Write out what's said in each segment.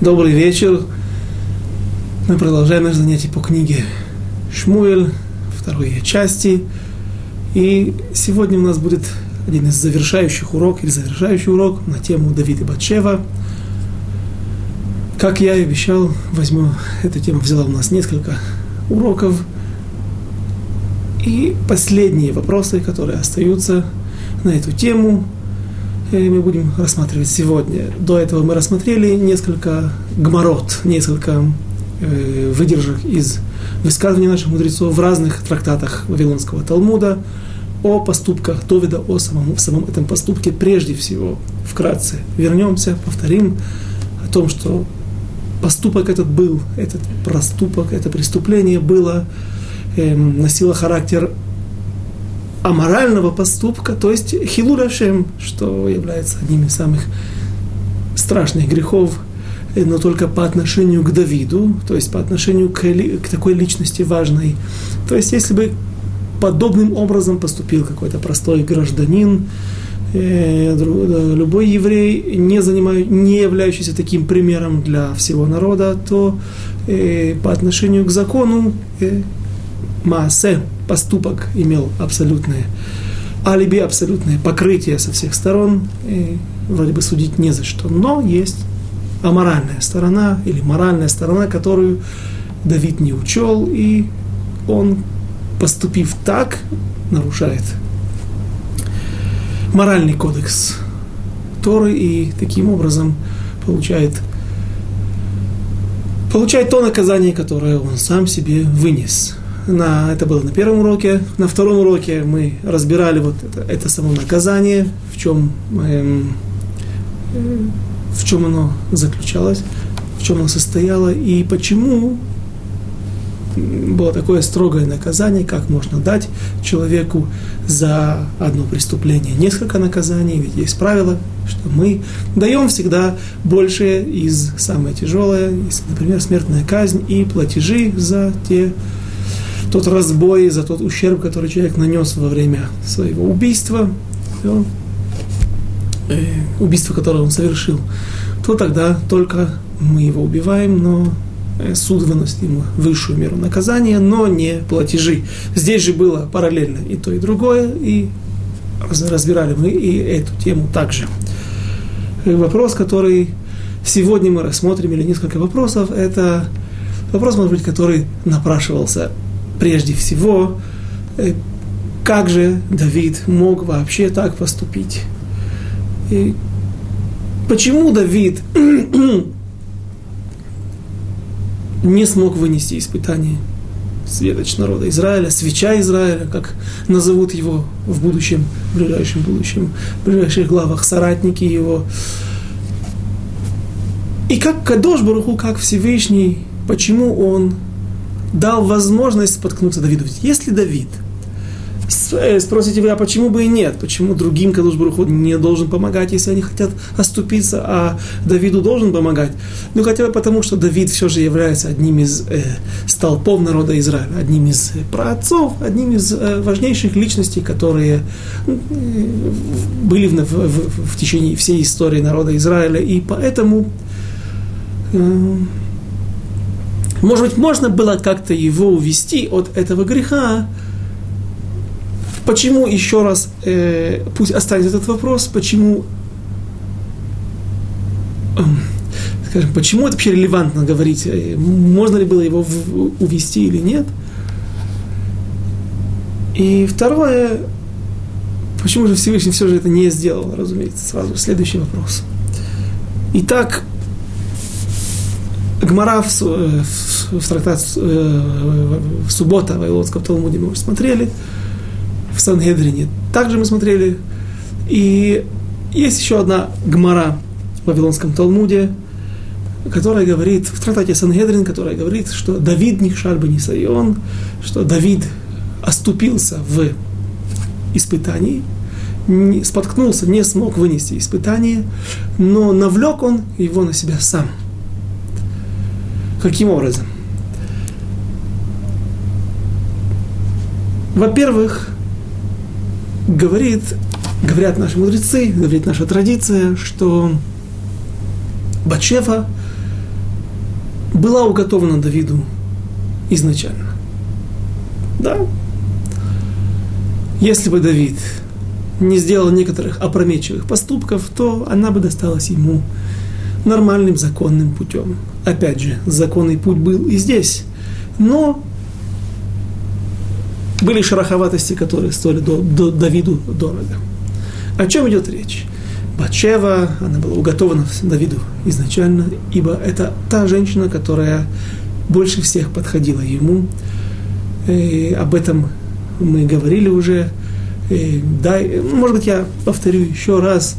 Добрый вечер. Мы продолжаем наше занятие по книге Шмуэль, второй части. И сегодня у нас будет один из завершающих уроков, или завершающий урок на тему Давида Батшева. Как я и обещал, возьму, эта тема взяла у нас несколько уроков. И последние вопросы, которые остаются на эту тему – мы будем рассматривать сегодня. До этого мы рассмотрели несколько гморот, несколько э, выдержек из высказываний наших мудрецов в разных трактатах Вавилонского Талмуда о поступках Довида, о самом, самом этом поступке прежде всего. Вкратце вернемся, повторим о том, что поступок этот был, этот проступок, это преступление было, э, носило характер аморального поступка, то есть хилурашем, что является одним из самых страшных грехов, э, но только по отношению к Давиду, то есть по отношению к, к такой личности важной. То есть если бы подобным образом поступил какой-то простой гражданин, э, любой еврей, не, занимаю, не являющийся таким примером для всего народа, то э, по отношению к закону Маасе, поступок, имел абсолютное алиби, абсолютное покрытие со всех сторон, и вроде бы судить не за что. Но есть аморальная сторона или моральная сторона, которую Давид не учел, и он, поступив так, нарушает моральный кодекс Торы и таким образом получает, получает то наказание, которое он сам себе вынес на, это было на первом уроке. На втором уроке мы разбирали вот это, это само наказание, в чем, эм, в чем оно заключалось, в чем оно состояло и почему было такое строгое наказание, как можно дать человеку за одно преступление несколько наказаний, ведь есть правило, что мы даем всегда большее из самое тяжелое, например, смертная казнь и платежи за те тот разбой, за тот ущерб, который человек нанес во время своего убийства, все, э, убийство, которое он совершил, то тогда только мы его убиваем, но э, суд выносит ему высшую меру наказания, но не платежи. Здесь же было параллельно и то, и другое, и разбирали мы и эту тему также. Э, вопрос, который сегодня мы рассмотрим, или несколько вопросов, это вопрос, может быть, который напрашивался прежде всего, э, как же Давид мог вообще так поступить? И почему Давид не смог вынести испытание светоч народа Израиля, свеча Израиля, как назовут его в будущем, в ближайшем будущем, в ближайших главах соратники его. И как Кадош Баруху, как Всевышний, почему он дал возможность споткнуться Давиду. Если Давид, э, спросите вы, а почему бы и нет? Почему другим Кадуш Баруху не должен помогать, если они хотят оступиться, а Давиду должен помогать? Ну, хотя бы потому, что Давид все же является одним из э, столпов народа Израиля, одним из э, праотцов, одним из э, важнейших личностей, которые э, были в, в, в, в течение всей истории народа Израиля, и поэтому... Э, может быть, можно было как-то его увести от этого греха. Почему, еще раз, э, пусть останется этот вопрос, почему, э, скажем, почему это вообще релевантно говорить, э, можно ли было его в, увести или нет. И второе, почему же Всевышний все же это не сделал, разумеется, сразу следующий вопрос. Итак, Гмара в, в, в трактат э, в суббота в Вавилонском Талмуде мы уже смотрели, в Сангедрине также мы смотрели. И есть еще одна Гмара в Вавилонском Талмуде, которая говорит, в трактате Сангедрин, которая говорит, что Давид Нихшаль бы не сайон, что Давид оступился в испытании, не, споткнулся, не смог вынести испытание, но навлек он его на себя сам – Каким образом? Во-первых, говорит, говорят наши мудрецы, говорит наша традиция, что Бачева была уготована Давиду изначально. Да? Если бы Давид не сделал некоторых опрометчивых поступков, то она бы досталась ему нормальным законным путем. Опять же, законный путь был и здесь. Но были шероховатости, которые стоили до, до, Давиду дорого. О чем идет речь? Бачева, она была уготована Давиду изначально, ибо это та женщина, которая больше всех подходила ему. И об этом мы говорили уже. И, да, может быть, я повторю еще раз,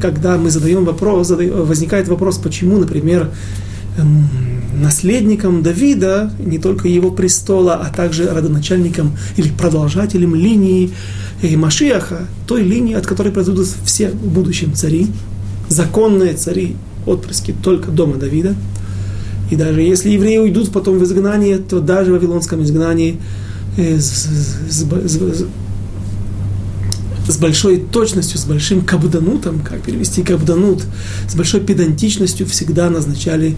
когда мы задаем вопрос, возникает вопрос, почему, например, наследником Давида, не только его престола, а также родоначальником или продолжателем линии э, Машиаха, той линии, от которой произойдут все в будущем цари, законные цари, отпрыски только дома Давида. И даже если евреи уйдут потом в изгнание, то даже в вавилонском изгнании э, с, большой точностью, с большим кабданутом, как перевести кабданут, с большой педантичностью всегда назначали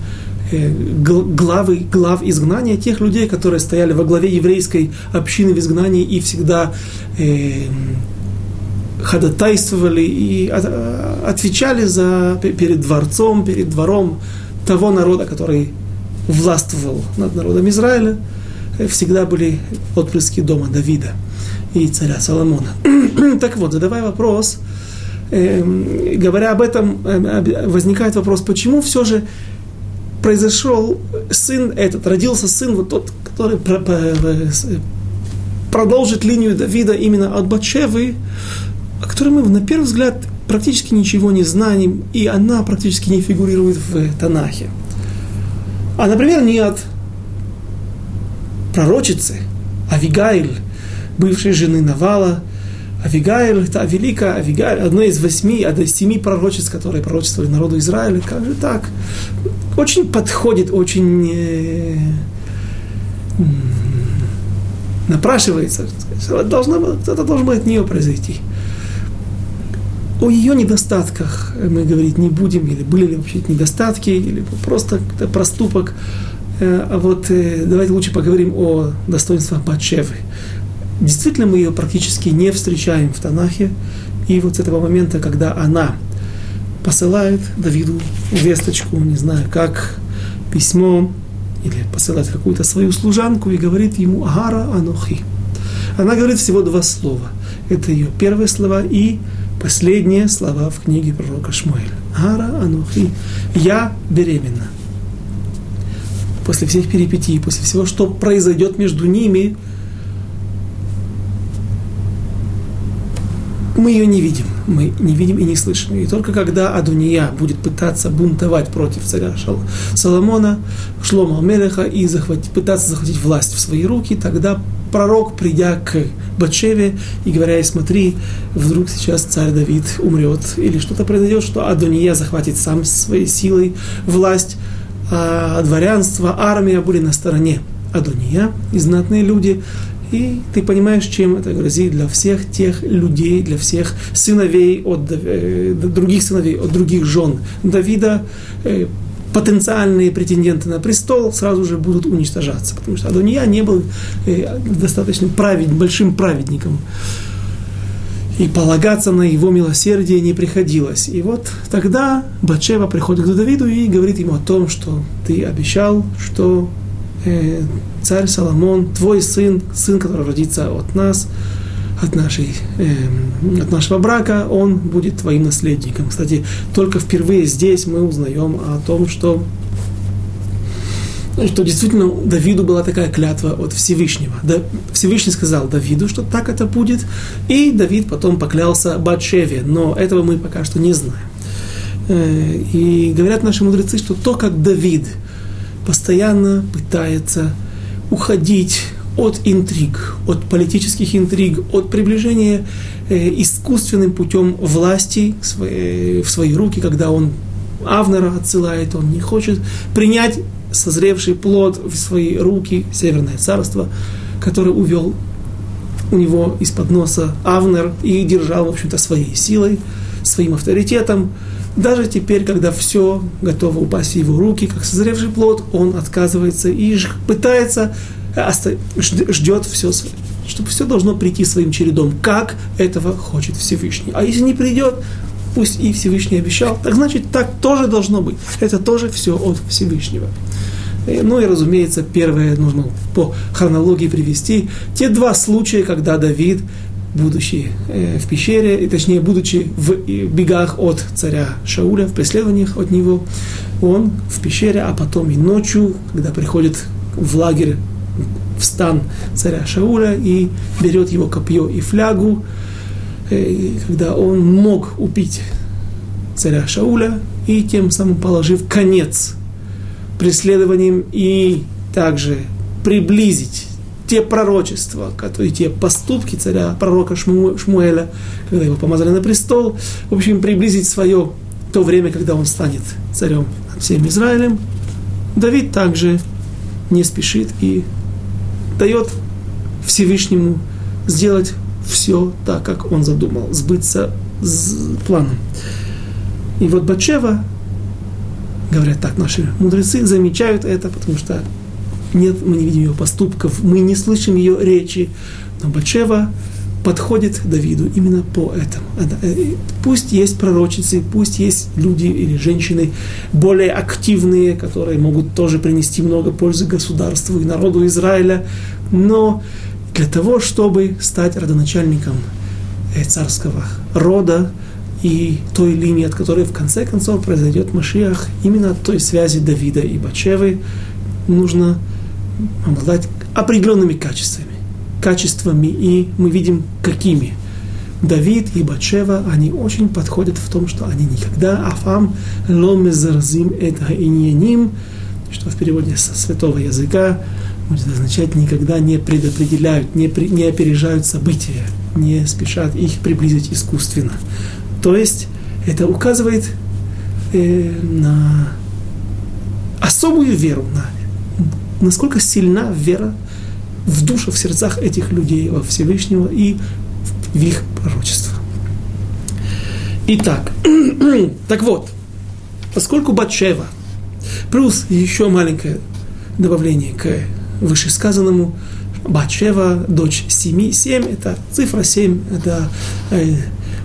Э, главы, глав изгнания, тех людей, которые стояли во главе еврейской общины в изгнании и всегда э, ходатайствовали и отвечали за, перед дворцом, перед двором того народа, который властвовал над народом Израиля, всегда были отпрыски дома Давида и царя Соломона. так вот, задавая вопрос, э, говоря об этом, э, возникает вопрос, почему все же произошел сын этот, родился сын вот тот, который продолжит линию Давида именно от Батшевы, о которой мы на первый взгляд практически ничего не знаем, и она практически не фигурирует в Танахе. А, например, не от пророчицы Авигайль, бывшей жены Навала, Авигайль, это великая Авигайль, одна из восьми, одна из семи пророчеств, которые пророчествовали народу Израиля. Как же так? Очень подходит, очень э, напрашивается. Должно, это должно было от нее произойти. О ее недостатках мы говорить не будем, или были ли вообще недостатки, или просто проступок. Э, а вот э, давайте лучше поговорим о достоинствах Батшевы. Действительно, мы ее практически не встречаем в Танахе. И вот с этого момента, когда она посылает Давиду весточку, не знаю как, письмо, или посылает какую-то свою служанку и говорит ему «Агара Анохи». Она говорит всего два слова. Это ее первые слова и последние слова в книге пророка Шмуэля. «Агара Анохи». «Я беременна». После всех перипетий, после всего, что произойдет между ними – мы ее не видим. Мы не видим и не слышим. И только когда Адуния будет пытаться бунтовать против царя Шал, Соломона, Шлома Мелеха и захватить, пытаться захватить власть в свои руки, тогда пророк, придя к Батшеве и говоря ей, смотри, вдруг сейчас царь Давид умрет, или что-то произойдет, что Адония захватит сам своей силой власть, а дворянство, армия были на стороне Адония, и знатные люди и ты понимаешь, чем это грозит для всех тех людей, для всех сыновей от э, других сыновей, от других жен Давида, э, потенциальные претенденты на престол сразу же будут уничтожаться, потому что Адония не был э, достаточно правед, большим праведником. И полагаться на его милосердие не приходилось. И вот тогда Батшева приходит к Давиду и говорит ему о том, что ты обещал, что э, царь Соломон, твой сын, сын, который родится от нас, от, нашей, э, от нашего брака, он будет твоим наследником. Кстати, только впервые здесь мы узнаем о том, что что действительно Давиду была такая клятва от Всевышнего. Да, Всевышний сказал Давиду, что так это будет, и Давид потом поклялся Батшеве, но этого мы пока что не знаем. Э, и говорят наши мудрецы, что то, как Давид – постоянно пытается уходить от интриг, от политических интриг, от приближения э, искусственным путем власти в свои, в свои руки, когда он Авнера отсылает, он не хочет принять созревший плод в свои руки, Северное царство, которое увел у него из-под носа Авнер и держал, в общем-то, своей силой, своим авторитетом. Даже теперь, когда все готово упасть в его руки, как созревший плод, он отказывается и пытается, ждет все, чтобы все должно прийти своим чередом, как этого хочет Всевышний. А если не придет, пусть и Всевышний обещал, так значит, так тоже должно быть. Это тоже все от Всевышнего. Э, ну и, разумеется, первое нужно по хронологии привести. Те два случая, когда Давид, будучи э, в пещере, и точнее, будучи в бегах от царя Шауля, в преследованиях от него, он в пещере, а потом и ночью, когда приходит в лагерь, в стан царя Шауля и берет его копье и флягу, э, когда он мог убить царя Шауля и тем самым положив конец преследованием и также приблизить те пророчества, которые, те поступки царя, пророка Шму, Шмуэля, когда его помазали на престол, в общем, приблизить свое то время, когда он станет царем над всем Израилем, Давид также не спешит и дает Всевышнему сделать все так, как он задумал, сбыться с планом. И вот Бачева говорят так наши мудрецы, замечают это, потому что нет, мы не видим ее поступков, мы не слышим ее речи. Но Батшева подходит Давиду именно по этому. Э, пусть есть пророчицы, пусть есть люди или женщины более активные, которые могут тоже принести много пользы государству и народу Израиля, но для того, чтобы стать родоначальником э, царского рода, и той линии, от которой в конце концов произойдет Машиах, именно от той связи Давида и Бачевы, нужно обладать определенными качествами. Качествами, и мы видим, какими. Давид и Бачева, они очень подходят в том, что они никогда афам ломезарзим это иньяним, что в переводе со святого языка будет означать никогда не предопределяют, не, при, не опережают события, не спешат их приблизить искусственно. То есть это указывает э, на особую веру, на насколько сильна вера в душу, в сердцах этих людей, во Всевышнего и в их пророчество. Итак, так вот, поскольку Батшева, плюс еще маленькое добавление к вышесказанному, Батшева, дочь семи, семь, это цифра семь, это э,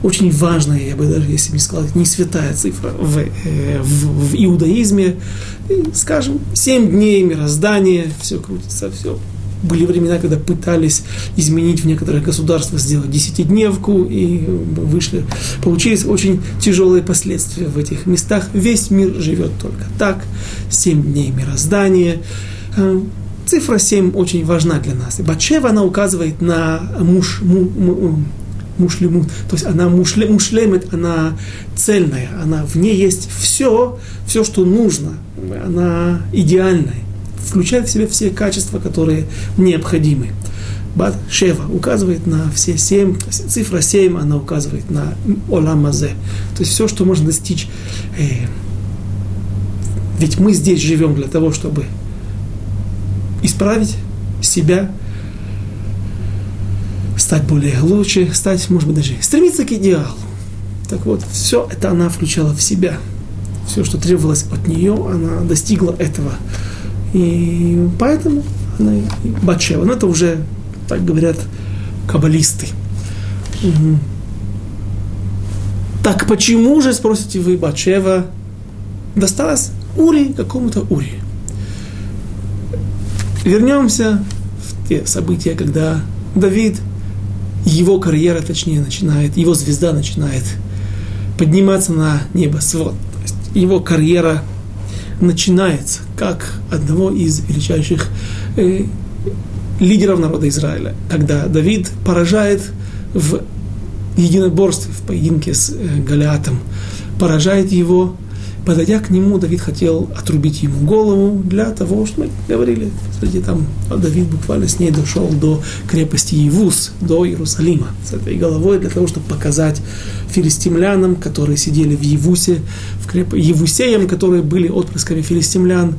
очень важная, я бы даже, если не сказал, не святая цифра в, э, в, в иудаизме. И, скажем, семь дней мироздания, все крутится, все. Были времена, когда пытались изменить в некоторых государствах, сделать десятидневку, и вышли, получились очень тяжелые последствия в этих местах. Весь мир живет только так. Семь дней мироздания. Э, цифра 7 очень важна для нас. Батшева, она указывает на муж, му, му, мушлемут, то есть она мушле, мушлемет, она цельная, она в ней есть все, все, что нужно, она идеальная, включает в себя все качества, которые необходимы. Бат Шева указывает на все семь, цифра семь, она указывает на Оламазе, то есть все, что можно достичь. Э, ведь мы здесь живем для того, чтобы исправить себя, стать более лучше, стать, может быть, даже стремиться к идеалу. Так вот, все это она включала в себя. Все, что требовалось от нее, она достигла этого. И поэтому она Батшева. Но это уже, так говорят, каббалисты. Угу. Так почему же, спросите вы, Батшева досталась Ури, какому-то Ури? Вернемся в те события, когда Давид его карьера, точнее, начинает, его звезда начинает подниматься на небосвод. То есть его карьера начинается как одного из величайших э, лидеров народа Израиля, когда Давид поражает в единоборстве, в поединке с э, Голиатом, поражает его Подойдя к нему, Давид хотел отрубить ему голову для того, что мы говорили, кстати, там Давид буквально с ней дошел до крепости Евус, до Иерусалима, с этой головой, для того, чтобы показать филистимлянам, которые сидели в Евусе, в креп... Евусеям, которые были отпрысками филистимлян,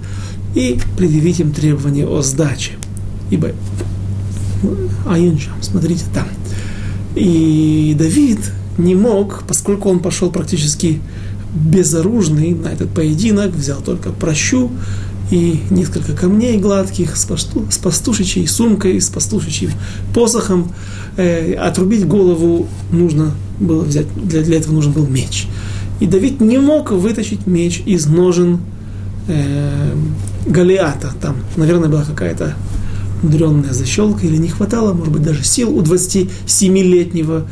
и предъявить им требования о сдаче. Ибо Аиншам, смотрите там. И Давид не мог, поскольку он пошел практически безоружный на этот поединок, взял только прощу и несколько камней гладких с, пасту, с пастушечьей сумкой, с пастушечьим посохом. Э, отрубить голову нужно было взять, для, для этого нужен был меч. И Давид не мог вытащить меч из ножен э, Голиата. Там, наверное, была какая-то мудренная защелка, или не хватало, может быть, даже сил у 27-летнего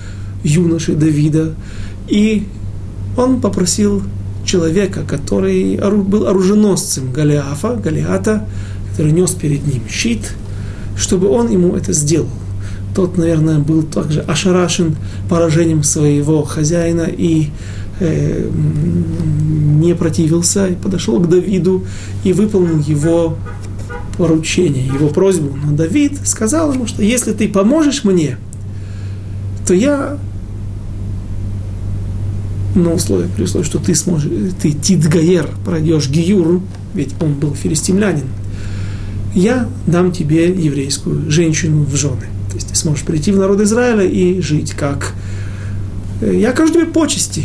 юноши Давида. И он попросил человека, который был оруженосцем Голиафа, Голиата, который нес перед ним щит, чтобы он ему это сделал. Тот, наверное, был также ошарашен поражением своего хозяина и э, не противился, и подошел к Давиду и выполнил его поручение, его просьбу. Но Давид сказал ему, что если ты поможешь мне, то я на условие, при условии, что ты сможешь, ты Тидгаер, пройдешь Гиюр, ведь он был филистимлянин, я дам тебе еврейскую женщину в жены. То есть ты сможешь прийти в народ Израиля и жить как... Э, я окажу тебе почести.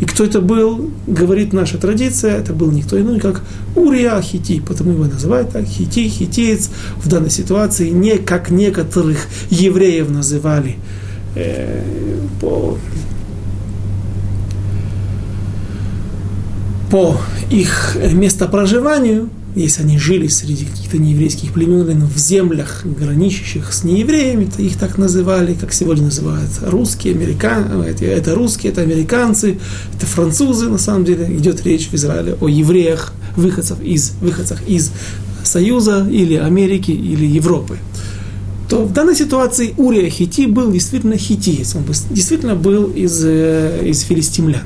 И кто это был, говорит наша традиция, это был никто иной, как Урия Хити, потому его называют так, Хити, хитиец, в данной ситуации не как некоторых евреев называли э, по по их местопроживанию, если они жили среди каких-то нееврейских племен в землях, граничащих с неевреями, то их так называли, как сегодня называют русские, американцы, это русские, это американцы, это французы, на самом деле, идет речь в Израиле о евреях, выходцах из, выходцах из Союза или Америки или Европы. То в данной ситуации Урия Хити был действительно хитиец, он действительно был из, э, из филистимлян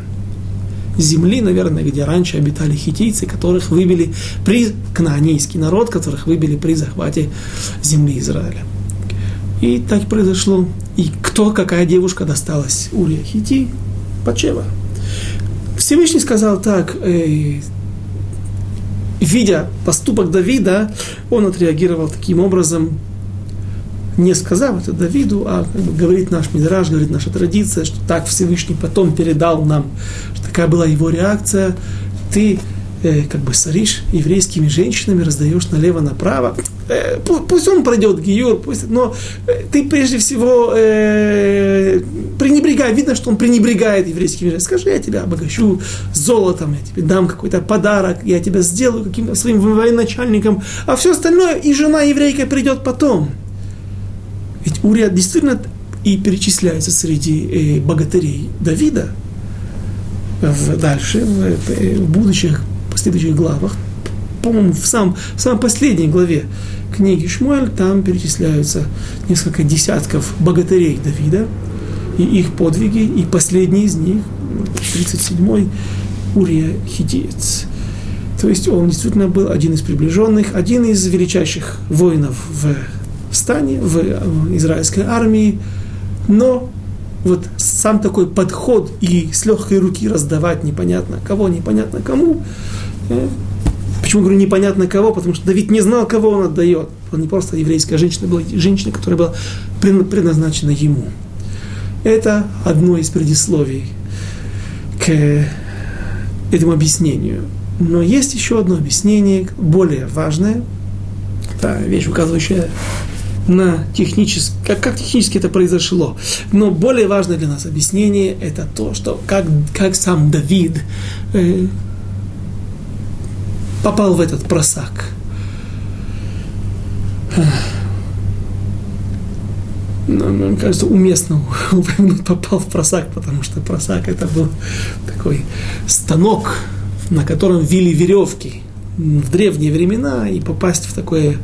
земли, наверное, где раньше обитали хитийцы, которых выбили при кнаанейский народ, которых выбили при захвате земли Израиля. И так произошло. И кто, какая девушка досталась Урия Хити? Пачева. Всевышний сказал так, э, видя поступок Давида, он отреагировал таким образом, не сказав это Давиду, а как бы, говорит наш Мидраж, говорит наша традиция, что так Всевышний потом передал нам, что такая была его реакция, ты э, как бы соришь еврейскими женщинами, раздаешь налево-направо, э, пусть он пройдет Гиюр, пусть, но э, ты прежде всего э, пренебрегай, видно, что он пренебрегает еврейскими женщинами, скажи, я тебя обогащу золотом, я тебе дам какой-то подарок, я тебя сделаю каким-то своим военачальником, а все остальное, и жена еврейка придет потом – ведь Урия действительно и перечисляется среди э, богатырей Давида в, дальше, в, э, в будущих последующих главах. По-моему, в, сам, в самой последней главе книги Шмуэль там перечисляются несколько десятков богатырей Давида и их подвиги, и последний из них, 37-й, Урия Хидиец. То есть он действительно был один из приближенных, один из величайших воинов в стане, в израильской армии, но вот сам такой подход и с легкой руки раздавать непонятно кого, непонятно кому. Э, почему говорю непонятно кого? Потому что Давид не знал, кого он отдает. Он не просто еврейская женщина, была женщина, которая была предназначена ему. Это одно из предисловий к этому объяснению. Но есть еще одно объяснение, более важное. Это вещь, указывающая на технически, как, как технически это произошло. Но более важное для нас объяснение это то, что как, как сам Давид э, попал в этот просак. Мне кажется, уместно попал в просак, потому что просак это был такой станок, на котором вили веревки в древние времена и попасть в, такое,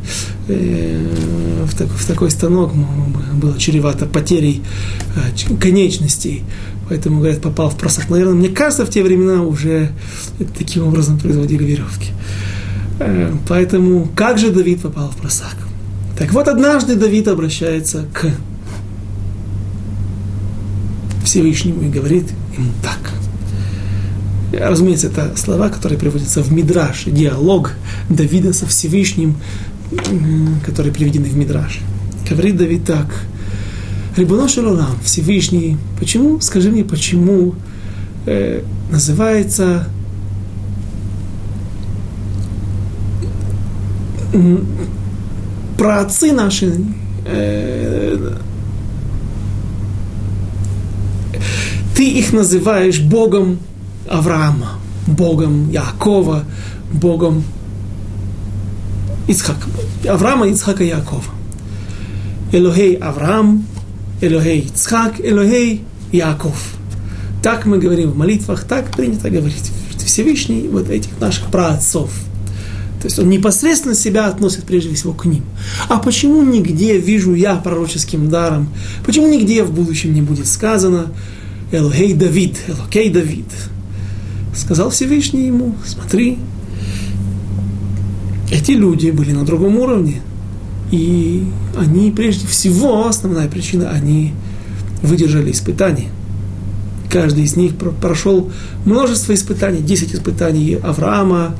э, в, так, в такой станок было чревато потерей э, конечностей. Поэтому, говорят, попал в просак. Наверное, мне кажется, в те времена уже таким образом производили веревки. Э, поэтому, как же Давид попал в просак? Так вот, однажды Давид обращается к Всевышнему и говорит ему так – Разумеется, это слова, которые приводятся в Мидраш, диалог Давида со Всевышним, которые приведены в Мидраш. Говорит Давид так. Рибуно Шалолам, Всевышний, почему, скажи мне, почему э, называется про отцы наши э, ты их называешь Богом Авраама, Богом Якова, Богом Ицхака. Авраама, Ицхака, Якова. Элохей Авраам, Элохей Ицхак, Элохей Яков. Так мы говорим в молитвах, так принято говорить. Всевышний вот этих наших праотцов. То есть он непосредственно себя относит прежде всего к ним. А почему нигде вижу я пророческим даром? Почему нигде в будущем не будет сказано Элохей Давид, Элокей Давид? Сказал Всевышний ему, смотри, эти люди были на другом уровне. И они, прежде всего, основная причина, они выдержали испытания. Каждый из них прошел множество испытаний, 10 испытаний Авраама,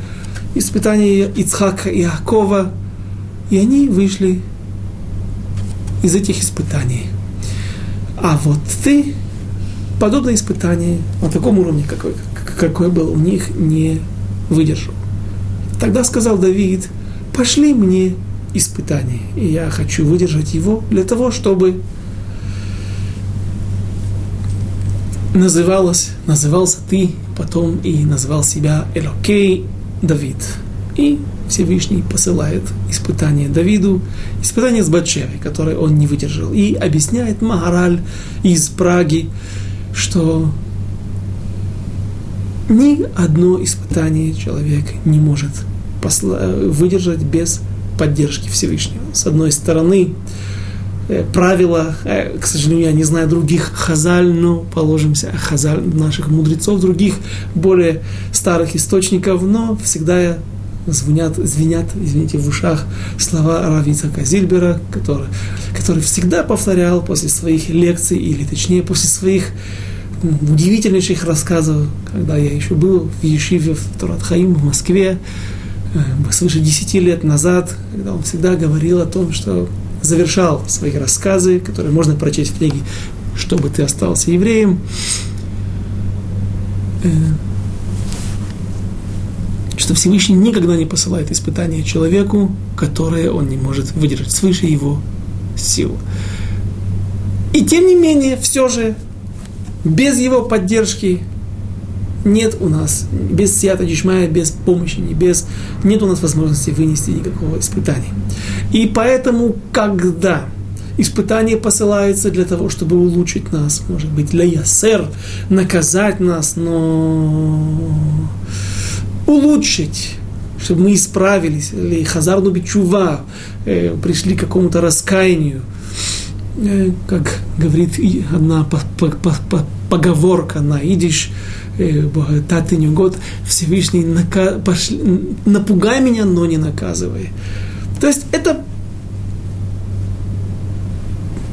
испытаний Ицхака и Иакова, и они вышли из этих испытаний. А вот ты подобное испытание на таком уровне, какой, какой был у них, не выдержал. Тогда сказал Давид, пошли мне испытание, и я хочу выдержать его для того, чтобы называлось, назывался ты потом и назвал себя Элокей Давид. И Всевышний посылает испытание Давиду, испытание с Батшевой, которое он не выдержал. И объясняет Магараль из Праги, что ни одно испытание человек не может выдержать без поддержки Всевышнего. С одной стороны, э, правила, э, к сожалению, я не знаю других хазаль, но положимся хазаль наших мудрецов, других более старых источников, но всегда звенят, звенят, извините, в ушах слова Равица Казильбера, который, который всегда повторял после своих лекций, или точнее после своих удивительнейших рассказов, когда я еще был в Ешиве в Туратхаим в Москве, Э, свыше десяти лет назад, когда он всегда говорил о том, что завершал свои рассказы, которые можно прочесть в книге «Чтобы ты остался евреем», э, что Всевышний никогда не посылает испытания человеку, которое он не может выдержать свыше его сил. И тем не менее, все же, без его поддержки нет у нас, без сията дишмая, без помощи небес, нет у нас возможности вынести никакого испытания. И поэтому, когда испытание посылается для того, чтобы улучшить нас, может быть, для ясер, наказать нас, но улучшить, чтобы мы исправились, или хазарну бичува, э, пришли к какому-то раскаянию, как говорит одна поговорка на идиш, Татыню год Всевышний нака... пошли... напугай меня, но не наказывай. То есть это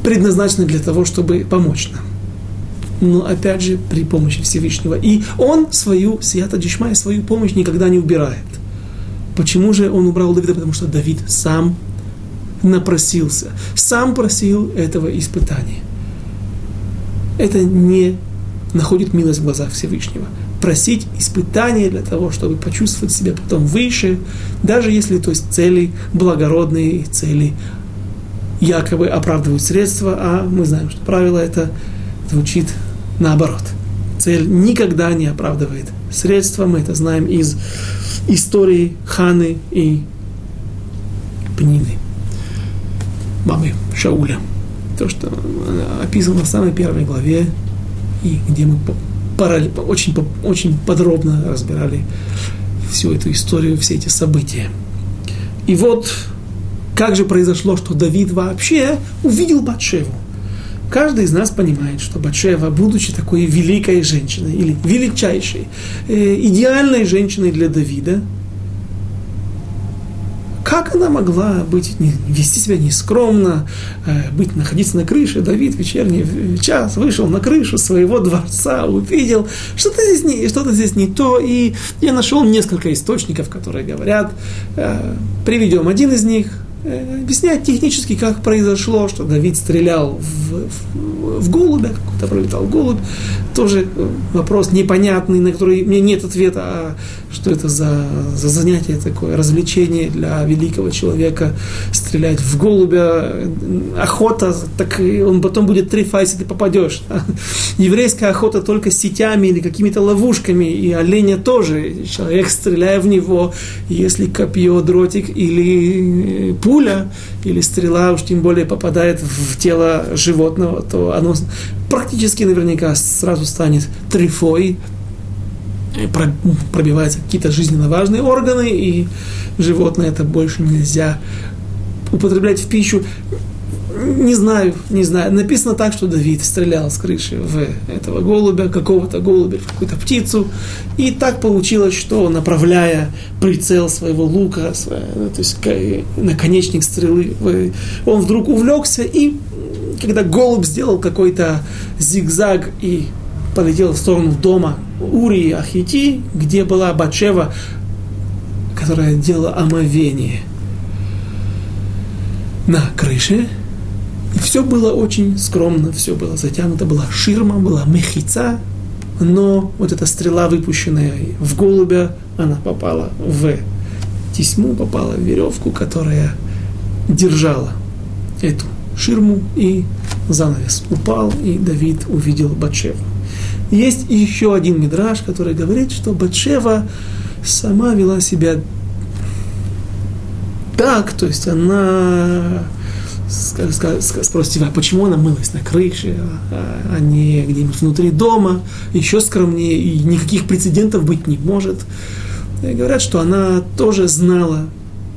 предназначено для того, чтобы помочь нам. Но опять же при помощи Всевышнего. И он свою, Сията Дишмай, свою помощь никогда не убирает. Почему же он убрал Давида? Потому что Давид сам напросился, сам просил этого испытания. Это не находит милость в глазах Всевышнего. Просить испытания для того, чтобы почувствовать себя потом выше, даже если то есть цели благородные, цели якобы оправдывают средства, а мы знаем, что правило это звучит наоборот. Цель никогда не оправдывает средства, мы это знаем из истории Ханы и Пнины, мамы Шауля. То, что описано в самой первой главе и где мы очень, очень подробно разбирали всю эту историю, все эти события. И вот как же произошло, что Давид вообще увидел Батшеву. Каждый из нас понимает, что Батшева, будучи такой великой женщиной, или величайшей, э, идеальной женщиной для Давида, как она могла быть, не, вести себя нескромно, э, быть, находиться на крыше? Давид вечерний час вышел на крышу своего дворца, увидел, что-то здесь не, что-то здесь не то, и я нашел несколько источников, которые говорят, э, приведем один из них, э, объясняет технически, как произошло, что Давид стрелял в, в, в голубя, какой-то пролетал голубь. Тоже вопрос непонятный, на который мне нет ответа, а что это за, за занятие такое, развлечение для великого человека, стрелять в голубя, охота, так он потом будет трефа, если ты попадешь. Еврейская охота только сетями или какими-то ловушками, и оленя тоже. Человек, стреляя в него, если копье, дротик или пуля, или стрела уж тем более попадает в тело животного, то оно практически наверняка сразу станет трифой, пробиваются какие-то жизненно важные органы, и животное это больше нельзя употреблять в пищу. Не знаю, не знаю. Написано так, что Давид стрелял с крыши в этого голубя, какого-то голубя, в какую-то птицу. И так получилось, что направляя прицел своего лука, то есть наконечник стрелы, он вдруг увлекся и когда голубь сделал какой-то зигзаг и полетел в сторону дома Урии Ахити, где была Батшева, которая делала омовение на крыше. И все было очень скромно, все было затянуто, была ширма, была мехица, но вот эта стрела, выпущенная в голубя, она попала в тесьму, попала в веревку, которая держала эту ширму, и занавес упал, и Давид увидел Батшеву. Есть еще один мидраж, который говорит, что Батшева сама вела себя так, то есть она спросите, а почему она мылась на крыше, а, а не где-нибудь внутри дома, еще скромнее, и никаких прецедентов быть не может. И говорят, что она тоже знала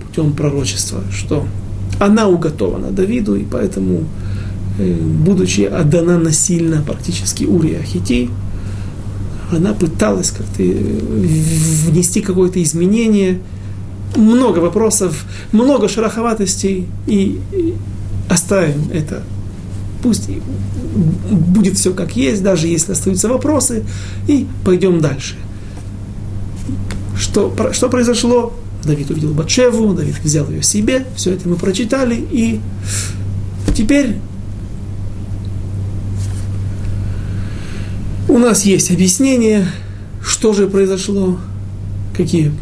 путем пророчества, что она уготована Давиду, и поэтому, будучи отдана насильно практически Урия Хити, она пыталась как-то э, внести какое-то изменение, много вопросов, много шероховатостей, и оставим это. Пусть будет все как есть, даже если остаются вопросы, и пойдем дальше. Что, что произошло? Давид увидел Батшеву, Давид взял ее себе, все это мы прочитали, и теперь у нас есть объяснение, что же произошло, какие,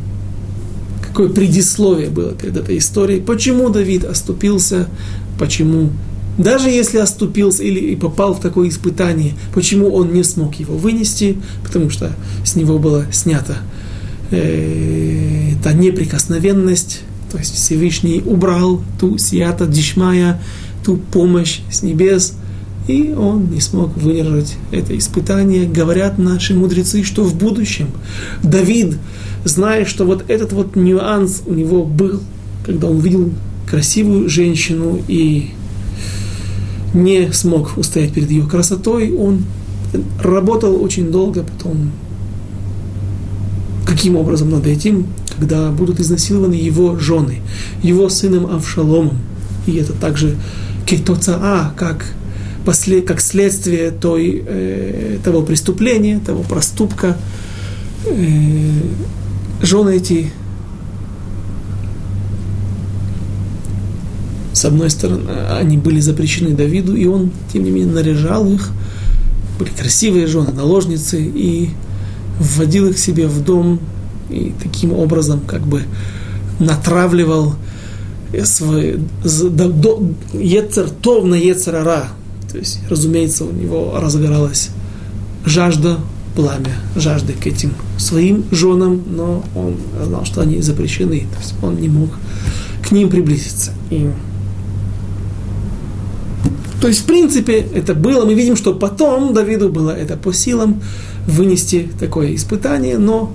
какое предисловие было перед этой историей, почему Давид оступился, почему, даже если оступился или попал в такое испытание, почему он не смог его вынести, потому что с него было снято э, эта неприкосновенность, то есть Всевышний убрал ту сията дишмая, ту помощь с небес, и он не смог выдержать это испытание. Говорят наши мудрецы, что в будущем Давид, зная, что вот этот вот нюанс у него был, когда он увидел красивую женщину и не смог устоять перед ее красотой, он работал очень долго, потом каким образом над этим, когда будут изнасилованы его жены, его сыном Авшаломом. И это также кетоцаа, как, после, как следствие той, э, того преступления, того проступка. Э, жены эти с одной стороны, они были запрещены Давиду, и он, тем не менее, наряжал их, были красивые жены, наложницы, и вводил их себе в дом, и таким образом как бы натравливал свой ецер тов на ецерара. То есть, разумеется, у него разгоралась жажда, пламя жажды к этим своим женам, но он знал, что они запрещены, то есть он не мог к ним приблизиться. И то есть, в принципе, это было. Мы видим, что потом Давиду было это по силам вынести такое испытание, но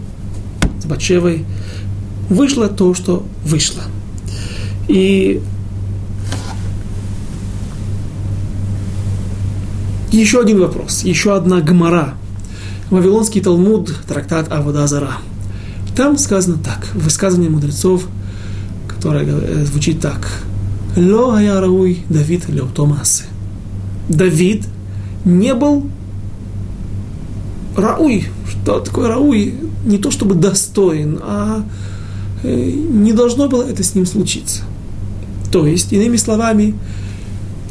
с Батшевой вышло то, что вышло. И еще один вопрос, еще одна гмара. Вавилонский Талмуд, трактат Аводазара. Там сказано так, высказывание мудрецов, которое э, звучит так. Ло Рауй Давид Леотомасы. Давид не был рауй. Что такое рауй? Не то чтобы достоин, а э, не должно было это с ним случиться. То есть, иными словами,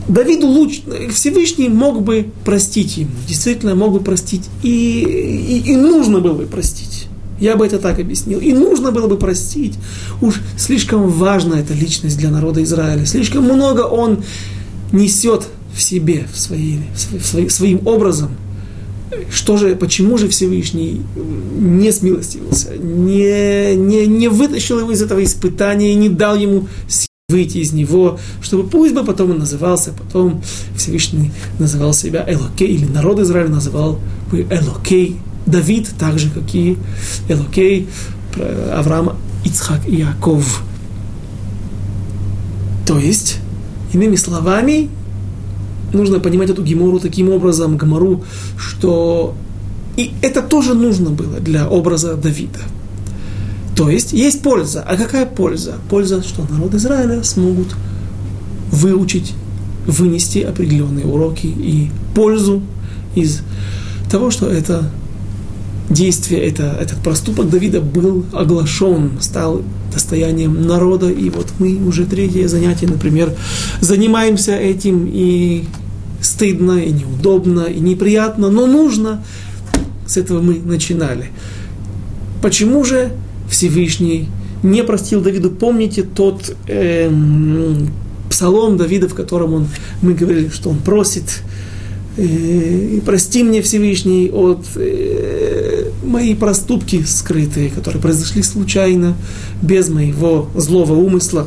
Давиду луч, Всевышний мог бы простить ему, действительно мог бы простить, и, и, и нужно было бы простить. Я бы это так объяснил. И нужно было бы простить. Уж слишком важна эта личность для народа Израиля. Слишком много он несет в себе, в своей, в своей, своим образом. Что же, почему же Всевышний не смилостивился, не, не, не вытащил его из этого испытания и не дал ему выйти из него, чтобы пусть бы потом он назывался, потом Всевышний называл себя Элокей, или народ Израиля называл бы Элокей, Давид, так же, как и Элокей, Авраам, Ицхак и Яков. То есть, иными словами, нужно понимать эту гемору таким образом, гамару, что и это тоже нужно было для образа Давида. То есть есть польза. А какая польза? Польза, что народ Израиля смогут выучить, вынести определенные уроки и пользу из того, что это действие, это, этот проступок Давида был оглашен, стал достоянием народа, и вот мы уже третье занятие, например, занимаемся этим, и стыдно, и неудобно, и неприятно, но нужно. С этого мы начинали. Почему же Всевышний не простил Давиду? Помните тот э, псалом Давида, в котором он, мы говорили, что он просит, э, прости мне Всевышний от э, мои проступки скрытые, которые произошли случайно, без моего злого умысла.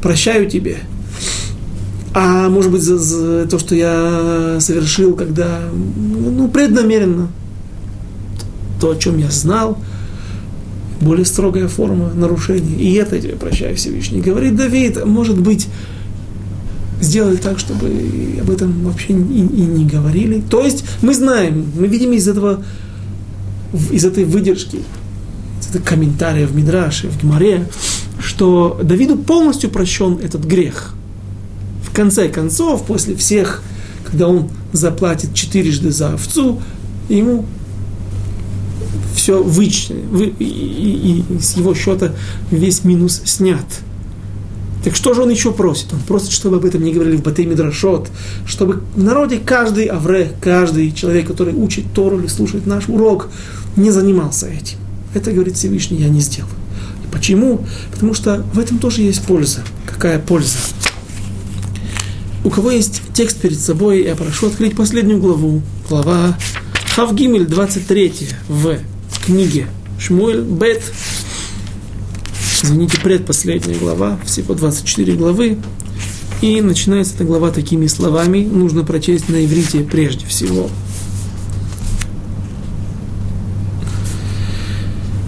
Прощаю тебе. А может быть, за, за то, что я совершил, когда, ну, преднамеренно, то, о чем я знал, более строгая форма нарушения. И это тебе прощаю Всевышний. Говорит Давид, может быть, сделали так, чтобы об этом вообще и, и не говорили. То есть мы знаем, мы видим из этого из этой выдержки, из этого комментария в Мидраше, в Гмаре, что Давиду полностью прощен этот грех. В конце концов, после всех, когда он заплатит четырежды за овцу, ему все вычтено, вы, и, и, и с его счета весь минус снят. Так что же он еще просит? Он просит, чтобы об этом не говорили в Батей Мидрашот, чтобы в народе каждый авре, каждый человек, который учит Тору или слушает наш урок, не занимался этим. Это, говорит Всевышний, я не сделаю. И почему? Потому что в этом тоже есть польза. Какая польза? У кого есть текст перед собой, я прошу открыть последнюю главу. Глава Хавгимель, 23 в книге Шмуэль Бет, извините, предпоследняя глава, всего 24 главы, и начинается эта глава такими словами, нужно прочесть на иврите прежде всего.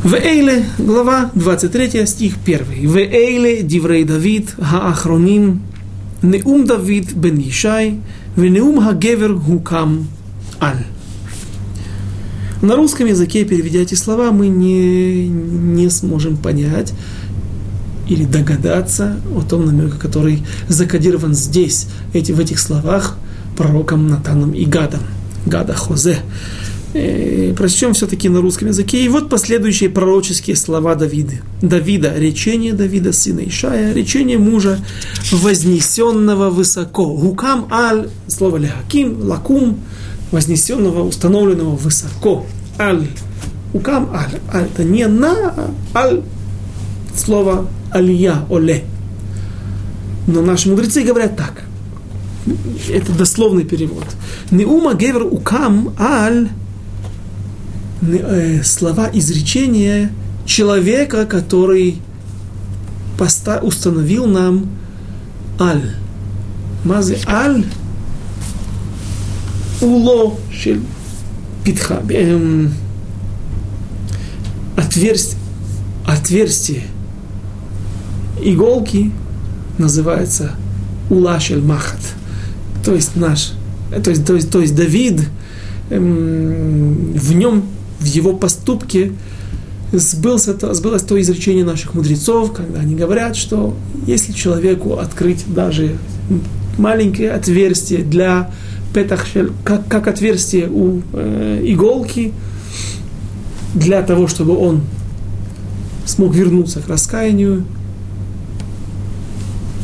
В Эйле, глава 23, стих 1. В Эйле, Диврей Давид, Хаахроним, Неум Давид бен Ишай, Венеум Хагевер Гукам Аль. На русском языке, переведя эти слова, мы не, не сможем понять или догадаться о том намеке, который закодирован здесь, эти, в этих словах, пророком Натаном и Гадом. Гада Хозе. Э, прочтем все-таки на русском языке. И вот последующие пророческие слова Давида. Давида, речение Давида, сына Ишая, речение мужа, вознесенного высоко. Гукам аль, слово лехаким, лакум, вознесенного, установленного высоко. Аль, укам аль, аль, это не на, аль, слово алия, оле. Но наши мудрецы говорят так. Это дословный перевод. Неума гевер укам аль Э, слова изречения человека, который поста- установил нам аль. Мазе аль уло шель питха. Эм, отверстие, отверстие иголки называется улашель махат. То есть наш, то есть, то есть, то есть Давид, эм, в нем в его поступке сбылось то, сбылось то изречение наших мудрецов, когда они говорят, что если человеку открыть даже маленькое отверстие для петахшель, как, как отверстие у э, иголки, для того, чтобы он смог вернуться к раскаянию,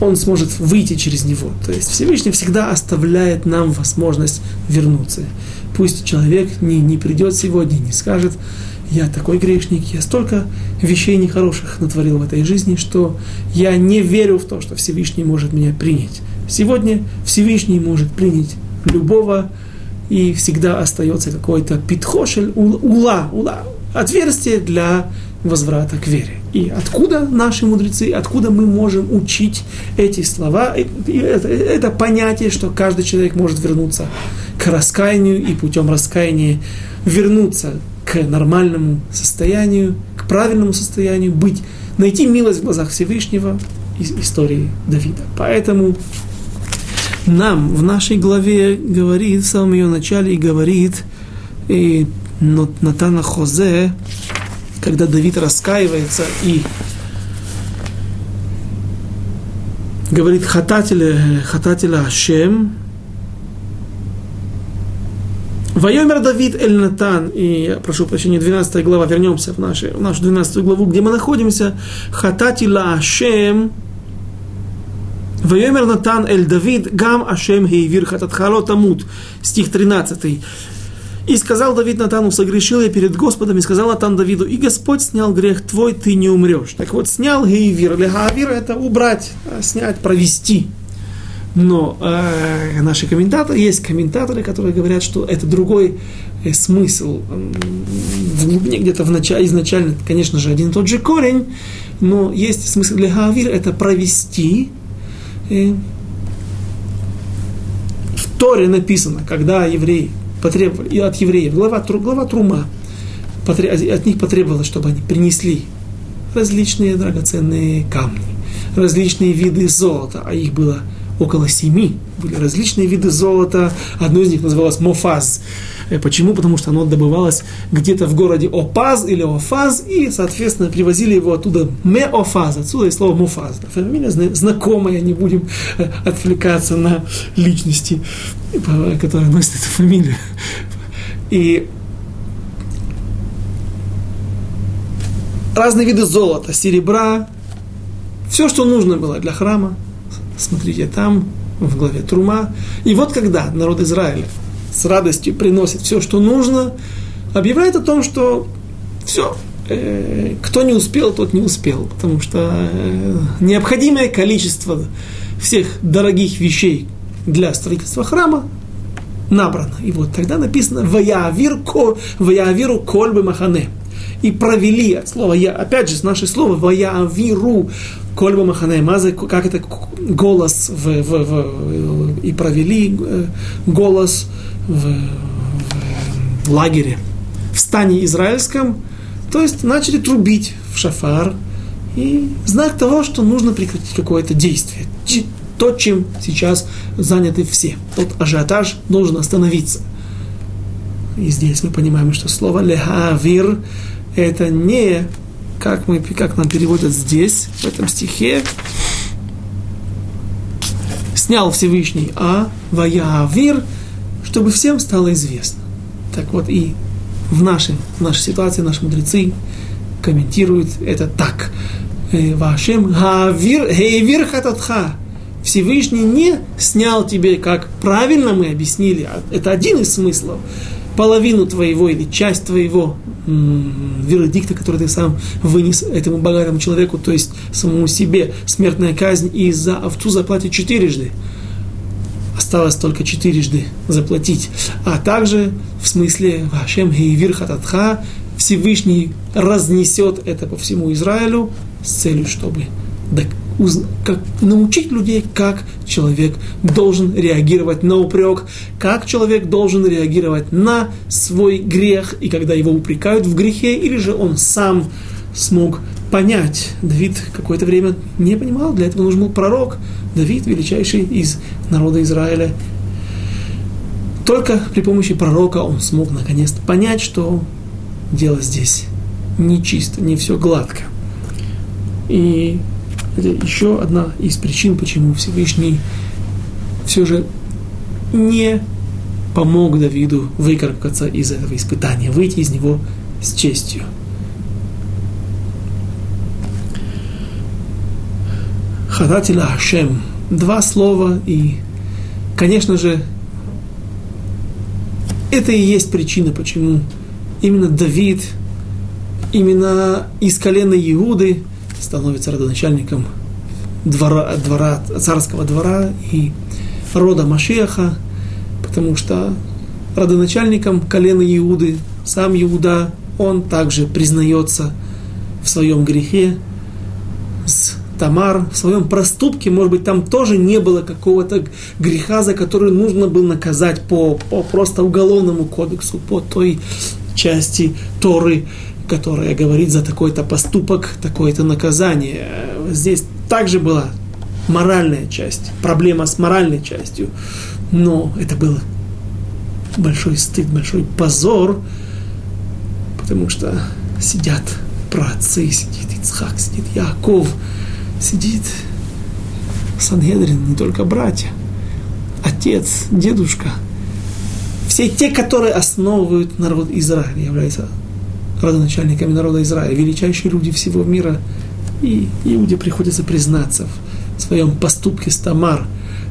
он сможет выйти через него. То есть Всевышний всегда оставляет нам возможность вернуться. Пусть человек не, не придет сегодня, не скажет, я такой грешник, я столько вещей нехороших натворил в этой жизни, что я не верю в то, что Всевышний может меня принять. Сегодня Всевышний может принять любого, и всегда остается какой-то питхошель, ула, ула, отверстие для возврата к вере. И откуда наши мудрецы, откуда мы можем учить эти слова, это, это понятие, что каждый человек может вернуться к раскаянию и путем раскаяния вернуться к нормальному состоянию, к правильному состоянию, быть, найти милость в глазах Всевышнего из истории Давида. Поэтому нам в нашей главе говорит, в самом ее начале и говорит, и Натана Хозе, когда Давид раскаивается и говорит хатателя, хатателя Ашем, Вайомер Давид Эль Натан, и, прошу прощения, 12 глава, вернемся в, наши, в нашу 12 главу, где мы находимся, Хатати ла Ашем, Вайомер Натан Эль Давид, Гам Ашем Хейвир Хататхало Тамут, стих 13. И сказал Давид Натану, согрешил я перед Господом, и сказал Натан Давиду, и Господь снял грех твой, ты не умрешь. Так вот, снял Гейвир. Лехавир это убрать, а снять, провести. Но э, наши комментаторы, есть комментаторы, которые говорят, что это другой э, смысл. В глубине, где-то в начале, изначально, конечно же, один и тот же корень, но есть смысл для Гавир, это провести. Э, в Торе написано, когда евреи потребовали, и от евреев, глава, глава Трума, от них потребовалось, чтобы они принесли различные драгоценные камни, различные виды золота, а их было около семи. Были различные виды золота. Одно из них называлось мофаз. Э, почему? Потому что оно добывалось где-то в городе Опаз или Офаз, и, соответственно, привозили его оттуда Меофаз, отсюда и слово Муфаз. Фамилия знакомая, не будем э, отвлекаться на личности, которые носят эту фамилию. И разные виды золота, серебра, все, что нужно было для храма, смотрите там, в главе Трума. И вот когда народ Израиля с радостью приносит все, что нужно, объявляет о том, что все, э, кто не успел, тот не успел, потому что э, необходимое количество всех дорогих вещей для строительства храма набрано. И вот тогда написано «Ваявиру кольбы махане» и провели, от слова я, опять же, наше слово «Ваявиру Кольба Махане Мазы, как это голос в, в, в, и провели э, голос в, в лагере, в стане израильском, то есть начали трубить в шафар, и знак того, что нужно прекратить какое-то действие. То, чем сейчас заняты все. Тот ажиотаж должен остановиться. И здесь мы понимаем, что слово лехавир это не как, мы, как нам переводят здесь, в этом стихе, снял Всевышний А, Ваявир, чтобы всем стало известно. Так вот и в, нашей, в нашей ситуации наши мудрецы комментируют это так. «Э, Вашем Гавир Хейвир Хататха. Всевышний не снял тебе, как правильно мы объяснили, а это один из смыслов, половину твоего или часть твоего вердикта, который ты сам вынес этому богатому человеку, то есть самому себе, смертная казнь, и за овцу заплатить четырежды. Осталось только четырежды заплатить. А также в смысле Вашем Гейвир Хататха Всевышний разнесет это по всему Израилю с целью, чтобы как, научить людей, как человек должен реагировать на упрек, как человек должен реагировать на свой грех, и когда его упрекают в грехе, или же он сам смог понять. Давид какое-то время не понимал, для этого нужен был пророк. Давид, величайший из народа Израиля. Только при помощи пророка он смог наконец-то понять, что дело здесь не чисто, не все гладко. И это еще одна из причин, почему Всевышний все же не помог Давиду выкарабкаться из этого испытания, выйти из него с честью. Хататила Ашем. Два слова и, конечно же, это и есть причина, почему именно Давид, именно из колена Иуды становится родоначальником двора, двора, царского двора и рода Машеха, потому что родоначальником колена Иуды, сам Иуда, он также признается в своем грехе Тамар, в своем проступке, может быть, там тоже не было какого-то греха, за который нужно было наказать по, по просто уголовному кодексу, по той части Торы, которая говорит за такой-то поступок, такое-то наказание. Здесь также была моральная часть, проблема с моральной частью. Но это был большой стыд, большой позор, потому что сидят праотцы, сидит Ицхак, сидит Яков, сидит Сангедрин, не только братья, отец, дедушка. Все те, которые основывают народ Израиля, являются родоначальниками народа Израиля, величайшие люди всего мира. И Иуде приходится признаться в своем поступке с Тамар.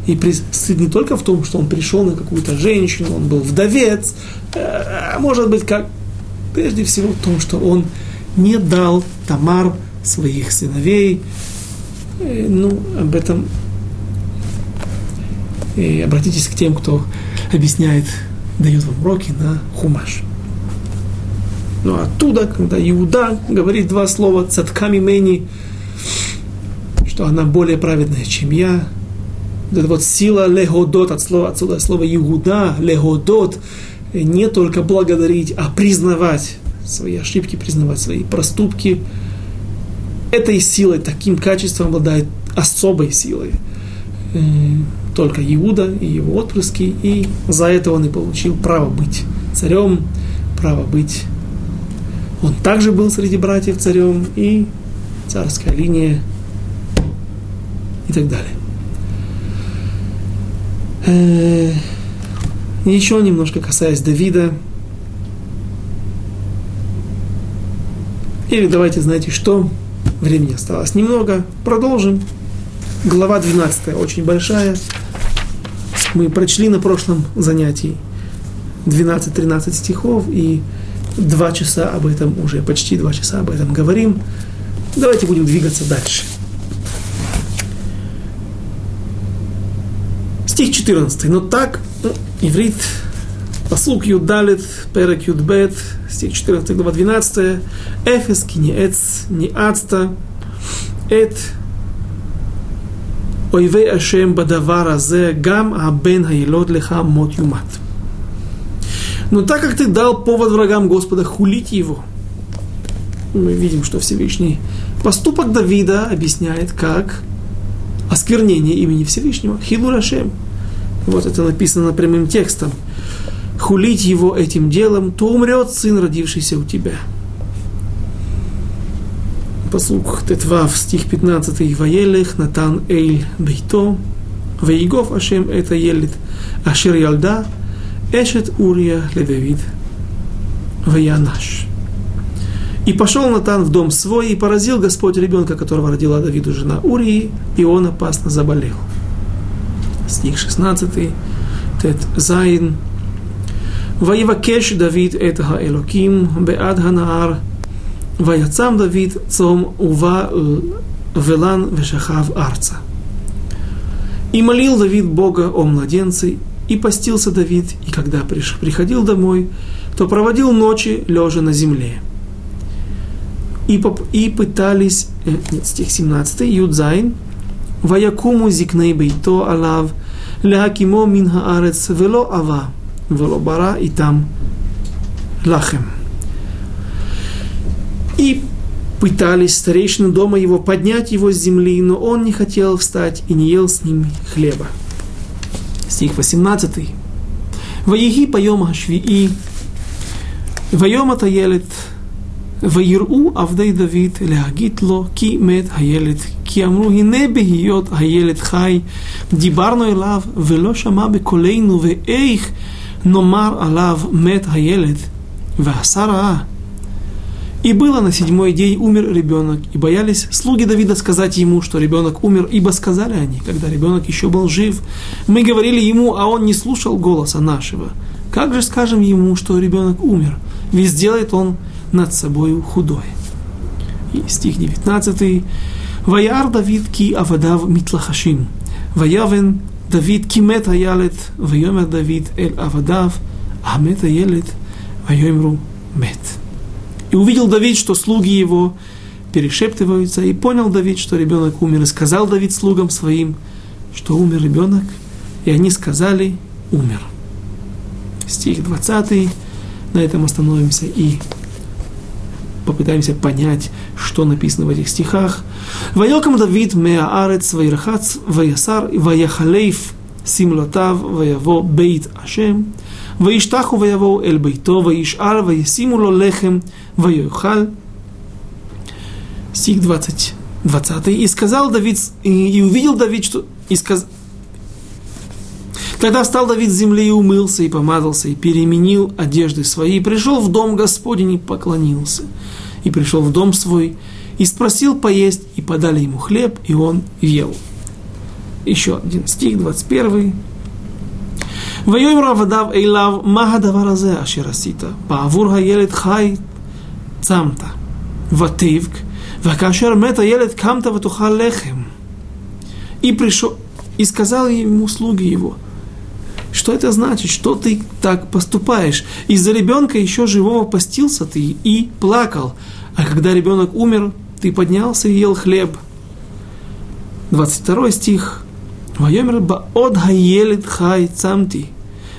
И стыд не только в том, что он пришел на какую-то женщину, он был вдовец, а может быть, как прежде всего в том, что он не дал Тамар своих сыновей. Ну, об этом и обратитесь к тем, кто объясняет, дает вам уроки на хумаш. Но ну, оттуда, когда Иуда говорит два слова «цатками мени», что она более праведная, чем я, это вот сила легодот от слова, отсюда слово Иуда, легодот, не только благодарить, а признавать свои ошибки, признавать свои проступки. Этой силой, таким качеством обладает особой силой э, только Иуда и его отпрыски, и за это он и получил право быть царем, право быть он также был среди братьев царем и царская линия и так далее. Э, еще немножко касаясь Давида. Или давайте, знаете что, времени осталось немного, продолжим. Глава 12, очень большая. Мы прочли на прошлом занятии 12-13 стихов, и два часа об этом уже, почти два часа об этом говорим. Давайте будем двигаться дальше. Стих 14. Но так, ну, иврит, послуг Юдалит, перек Юдбет, стих 14, глава 12. Эфес кинеец не адста, эт ойвей ашем бадавара зе гам абен хайлот леха мот юмат. Но так как ты дал повод врагам Господа хулить его, мы видим, что Всевышний поступок Давида объясняет как осквернение имени Всевышнего, хилурашем. Вот это написано прямым текстом. Хулить его этим делом, то умрет сын, родившийся у тебя посук в стих 15, Ваелех, Натан Эйль Бейто, Ваигов Ашем это елит, Ашир Ялда, Эшет Урия Ледавид, Ваянаш. И пошел Натан в дом свой, и поразил Господь ребенка, которого родила Давиду жена Урии, и он опасно заболел. Стих 16, Тет Заин, Ваивакеш Давид это Элоким, Беад Ханаар, «Ваяцам Давид цом ува велан вешахав арца». «И молил Давид Бога о младенце, и постился Давид, и когда приходил домой, то проводил ночи, лежа на земле». И, поп- и пытались, э, нет, стих 17, Юдзайн, «Ваякуму зикней бейто алав, леакимо мин хаарец, вело ава, вело бара и там лахем». И пытались старейшины дома его поднять его с земли, но он не хотел встать и не ел с ним хлеба стих 18. ויהי ביום השביעי, ויום את הילד, ויראו עבדי דוד להגיד לו כי מת הילד, כי אמרו הנה בהיות הילד חי, דיברנו אליו ולא שמע בקולנו ואיך נאמר עליו מת הילד, ועשה רעה. и было на седьмой день умер ребенок, и боялись слуги Давида сказать ему, что ребенок умер, ибо сказали они, когда ребенок еще был жив. Мы говорили ему, а он не слушал голоса нашего. Как же скажем ему, что ребенок умер? Ведь сделает он над собой худой. И стих 19. Ваяр Давид ки авадав митлахашим. Ваявен Давид ки мет аялет. Вайомер Давид эль авадав. А мет аялет. Вайомру мет. И увидел Давид, что слуги его перешептываются, и понял Давид, что ребенок умер, и сказал Давид слугам своим, что умер ребенок, и они сказали, умер. Стих 20, на этом остановимся и попытаемся понять, что написано в этих стихах. «Вайокам Давид меаарец вайрахац ваясар ваяхалейф симлотав ваяво бейт ашем ваиштаху ваяво эль бейто ваишар ваясиму ло лехем ויאכל. Стих 20. 20. И сказал Давид, и, увидел Давид, что... И сказ... Тогда встал Давид с земли и умылся, и помазался, и переменил одежды свои, и пришел в дом Господень и поклонился. И пришел в дом свой, и спросил поесть, и подали ему хлеб, и он ел. Еще один стих, 21. ויאמר עבדיו אליו, מה הדבר הזה אשר עשית? בעבור הילד חי צמת, ותבק, וכאשר מת הילד קמת ותאכל לחם. И пришел, и сказал ему слуги его, что это значит, что ты так поступаешь? Из-за ребенка еще живого постился ты и плакал, а когда ребенок умер, ты поднялся и ел хлеб. 22 стих. ויאמר בעוד הילד חי צמתי,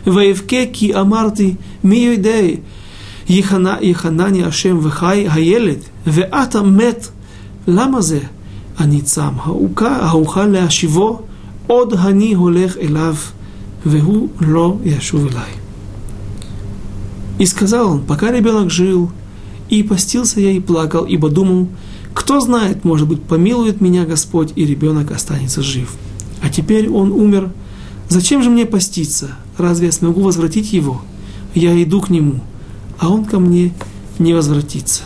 ויבכה כי אמרתי מי יודע, יחנני השם וחי הילד, ואתה מת, למה זה? אני צם, האוכל להשיבו, עוד אני הולך אליו, והוא לא ישוב אליי. И сказал он, пока ребенок жил, и постился я и плакал, ибо думал, кто знает, может быть, помилует меня Господь, и ребенок останется жив. А теперь он умер. Зачем же мне поститься? Разве я смогу возвратить его? Я иду к нему, а он ко мне не возвратится.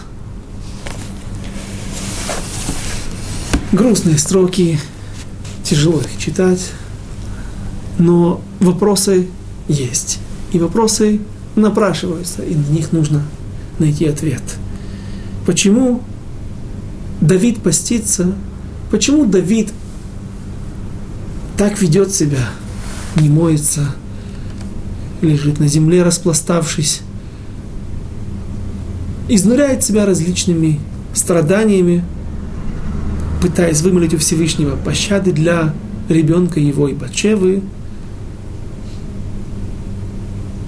Грустные строки, тяжело их читать, но вопросы есть. И вопросы напрашиваются, и на них нужно найти ответ. Почему Давид постится? Почему Давид так ведет себя, не моется, лежит на земле, распластавшись, изнуряет себя различными страданиями, пытаясь вымолить у Всевышнего пощады для ребенка его и Бачевы,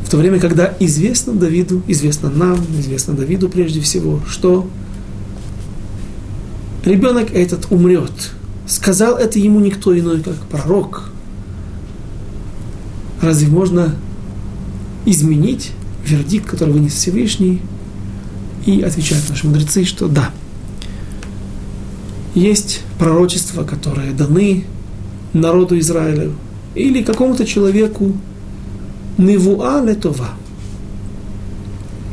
в то время, когда известно Давиду, известно нам, известно Давиду прежде всего, что ребенок этот умрет – Сказал это ему никто иной, как пророк. Разве можно изменить вердикт, который вынес Всевышний? И отвечают наши мудрецы, что да, есть пророчества, которые даны народу Израиля или какому-то человеку Невуа летова.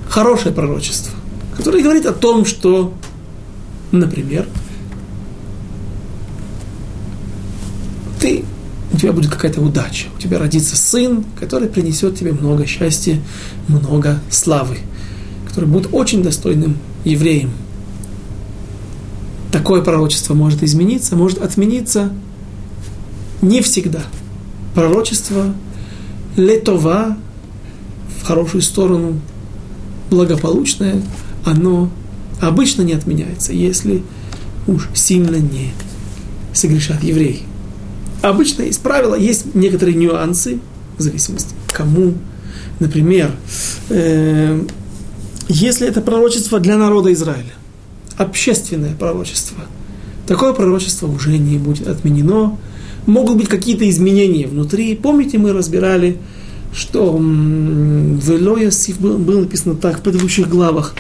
Хорошее пророчество, которое говорит о том, что, например, ты, у тебя будет какая-то удача, у тебя родится сын, который принесет тебе много счастья, много славы, который будет очень достойным евреем. Такое пророчество может измениться, может отмениться не всегда. Пророчество летова в хорошую сторону, благополучное, оно обычно не отменяется, если уж сильно не согрешат евреи. Обычно есть правила, есть некоторые нюансы, в зависимости кому. Например, э, если это пророчество для народа Израиля, общественное пророчество, такое пророчество уже не будет отменено. Могут быть какие-то изменения внутри. Помните, мы разбирали, что в Элоясив было написано так в предыдущих главах,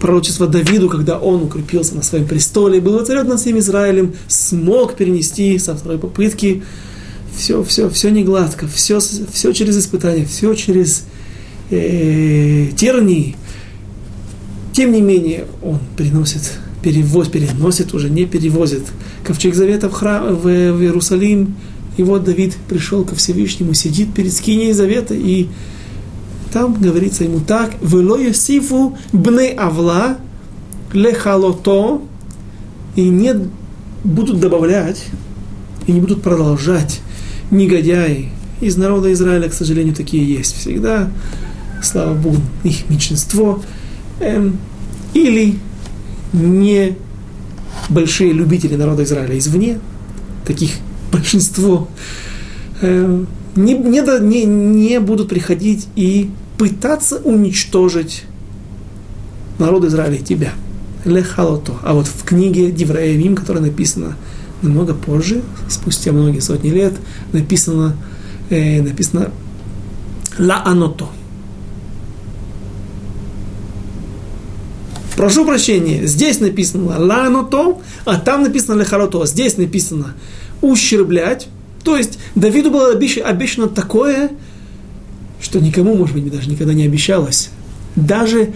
пророчество Давиду, когда он укрепился на своем престоле, был воцарен над всем Израилем, смог перенести со второй попытки все, все, все не гладко, все, все через испытания, все через э, тернии. Тем не менее, он переносит, перевоз, переносит уже, не перевозит ковчег завета в, храм, в, в Иерусалим. И вот Давид пришел ко Всевышнему, сидит перед скиней завета, и там говорится ему так, «Вело Йосифу бне Авла лехалото», и не будут добавлять, и не будут продолжать негодяи. Из народа Израиля, к сожалению, такие есть всегда. Слава Богу, их меньшинство – эм, или не большие любители народа Израиля извне, таких большинство, э, не, не, не, не будут приходить и пытаться уничтожить народ Израиля и тебя. Лехалото. А вот в книге Девраевим, которая написана намного позже, спустя многие сотни лет, написано, э, написано Ла Аното. Прошу прощения, здесь написано ланото, а там написано лехарото. Здесь написано ущерблять. То есть Давиду было обещано такое, что никому, может быть, даже никогда не обещалось. Даже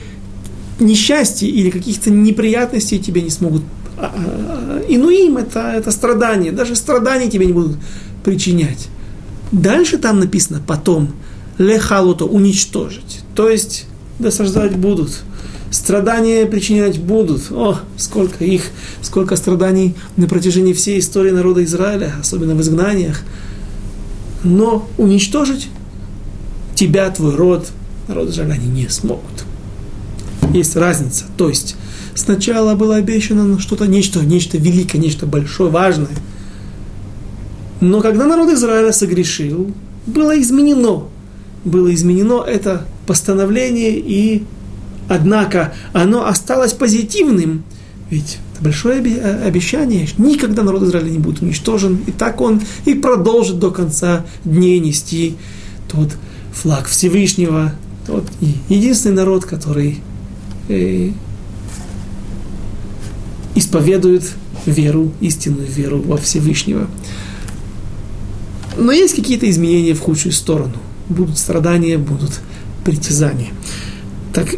несчастье или каких-то неприятностей тебе не смогут. А, а, инуим это, это страдание. Даже страдания тебе не будут причинять. Дальше там написано потом лехалото уничтожить. То есть досаждать будут страдания причинять будут. О, сколько их, сколько страданий на протяжении всей истории народа Израиля, особенно в изгнаниях. Но уничтожить тебя, твой род, народ Израиля, они не смогут. Есть разница. То есть сначала было обещано что-то, нечто, нечто великое, нечто большое, важное. Но когда народ Израиля согрешил, было изменено. Было изменено это постановление и однако оно осталось позитивным, ведь это большое э, обещание, никогда народ Израиля не будет уничтожен, и так он и продолжит до конца дней нести тот флаг Всевышнего, тот единственный народ, который э, исповедует веру, истинную веру во Всевышнего. Но есть какие-то изменения в худшую сторону. Будут страдания, будут притязания. Так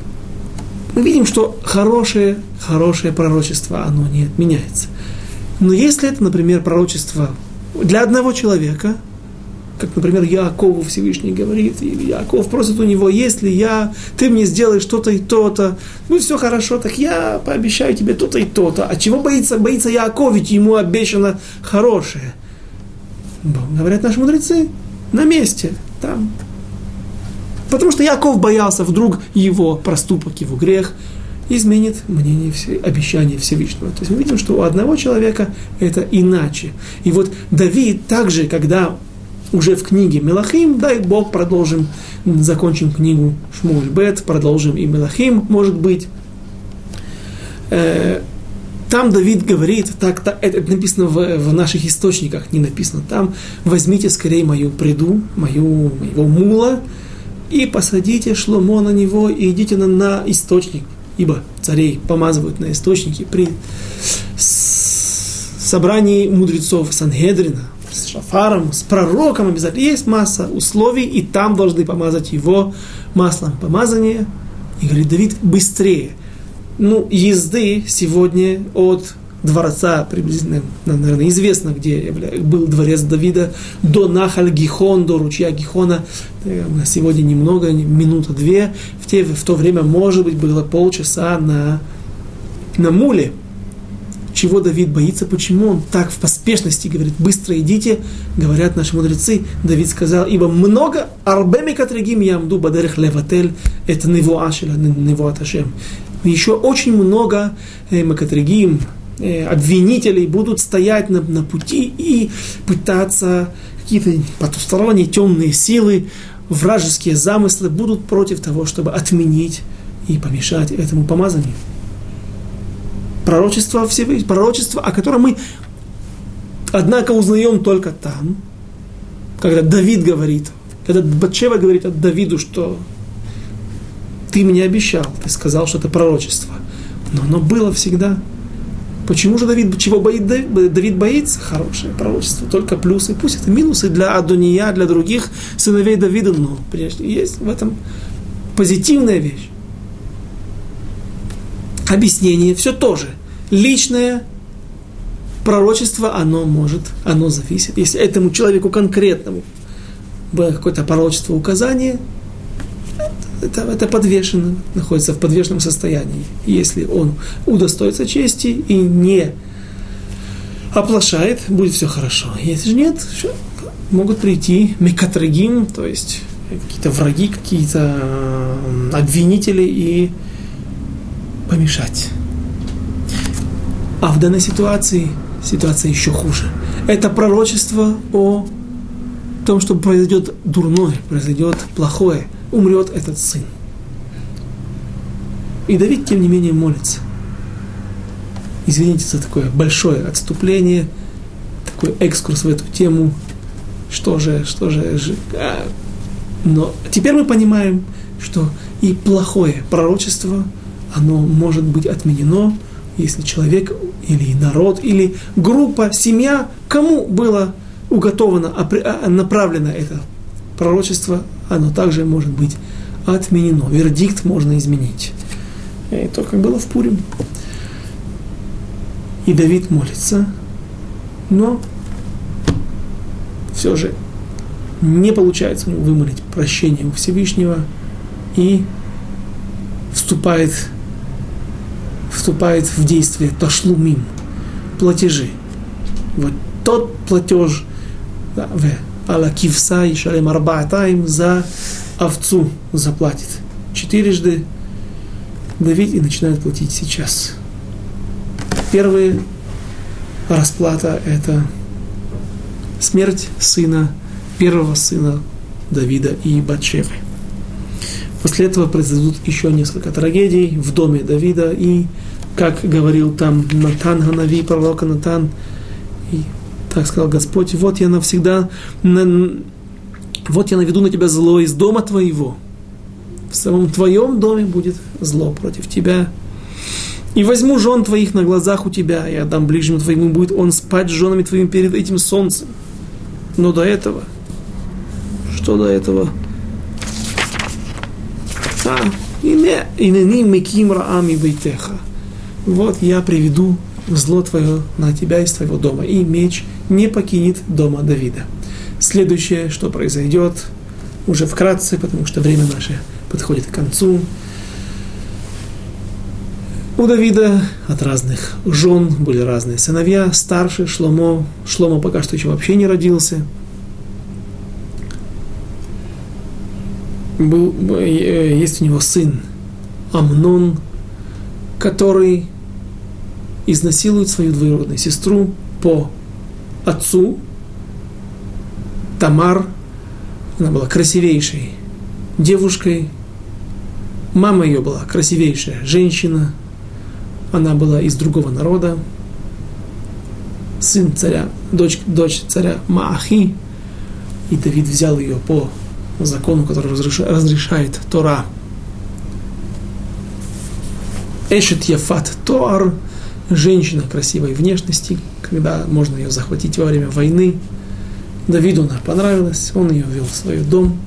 мы видим, что хорошее, хорошее пророчество, оно не отменяется. Но если это, например, пророчество для одного человека, как, например, Якову Всевышний говорит, или Яков просит у него, если я, ты мне сделаешь что-то и то-то, ну все хорошо, так я пообещаю тебе то-то и то-то. А чего боится, боится Яков, ведь ему обещано хорошее. Говорят наши мудрецы, на месте, там, Потому что Яков боялся, вдруг его проступок, его грех изменит мнение, обещание Всевышнего. То есть мы видим, что у одного человека это иначе. И вот Давид также, когда уже в книге Мелахим, дай Бог, продолжим, закончим книгу Шмуль Бет, продолжим и Мелахим, может быть. Э, там Давид говорит, так, так это написано в, в наших источниках, не написано там, возьмите скорее мою приду, мою, моего мула, и посадите шломо на него и идите на, на источник, ибо царей помазывают на источники при собрании мудрецов Сангедрина, с шафаром, с пророком обязательно. Есть масса условий, и там должны помазать его маслом помазания. И говорит Давид, быстрее. Ну, езды сегодня от дворца, приблизительно, наверное, известно, где был дворец Давида, до Нахаль Гихон, до ручья Гихона. Э, сегодня немного, минута две. В, те, в то время, может быть, было полчаса на, на муле. Чего Давид боится, почему он так в поспешности говорит, быстро идите, говорят наши мудрецы. Давид сказал, ибо много арбеми катригим ямду бадерех леватель, это невуашеля, невуаташем. Еще очень много э, макатригим, обвинителей будут стоять на, на пути и пытаться какие-то потусторонние темные силы, вражеские замыслы будут против того, чтобы отменить и помешать этому помазанию. Пророчество Всевышнего, пророчество, о котором мы, однако, узнаем только там, когда Давид говорит, когда Батшева говорит от Давиду, что ты мне обещал, ты сказал, что это пророчество. Но оно было всегда Почему же Давид, чего боит Давид? Боится? Хорошее пророчество, только плюсы. Пусть это минусы для Адония, для других сыновей Давида, но прежде есть в этом позитивная вещь. объяснение, все тоже. Личное пророчество, оно может, оно зависит. Если этому человеку конкретному было какое-то пророчество, указание, это, это подвешено, находится в подвешенном состоянии. Если он удостоится чести и не оплошает, будет все хорошо. Если же нет, могут прийти мекатрагим, то есть какие-то враги, какие-то обвинители и помешать. А в данной ситуации ситуация еще хуже. Это пророчество о том, что произойдет дурное, произойдет плохое, умрет этот сын. И Давид, тем не менее, молится. Извините за такое большое отступление, такой экскурс в эту тему. Что же, что же, а, но теперь мы понимаем, что и плохое пророчество, оно может быть отменено, если человек или народ, или группа, семья, кому было уготовано, а, направлено это пророчество, оно также может быть отменено. Вердикт можно изменить. И то, как было в Пурим. И Давид молится, но все же не получается у него вымолить прощение у Всевышнего и вступает, вступает в действие ташлумим, платежи. Вот тот платеж, да, ала кивса и шалем арбаатаим за овцу заплатит. Четырежды Давид и начинает платить сейчас. Первая расплата – это смерть сына первого сына Давида и Батшевы. После этого произойдут еще несколько трагедий в доме Давида, и, как говорил там Натан Ханави, пророк Натан, и так сказал Господь, вот я навсегда, на, вот я наведу на тебя зло из дома твоего. В самом твоем доме будет зло против тебя. И возьму жен твоих на глазах у тебя, и отдам ближнему твоему, будет он спать с женами твоими перед этим солнцем. Но до этого – что до этого? А, инени меким раами бейтеха. Вот я приведу зло твое на тебя из твоего дома, и меч не покинет дома Давида. Следующее, что произойдет, уже вкратце, потому что время наше подходит к концу. У Давида от разных жен были разные сыновья. Старший Шломо, Шломо пока что еще вообще не родился – был, э, есть у него сын Амнон, который изнасилует свою двоюродную сестру по отцу. Тамар, она была красивейшей девушкой, мама ее была красивейшая женщина, она была из другого народа, сын царя, дочь, дочь царя Маахи, и Давид взял ее по закону, который разрешает Тора. Эшет Яфат Тоар, женщина красивой внешности, когда можно ее захватить во время войны. Давиду она понравилась, он ее ввел в свой дом.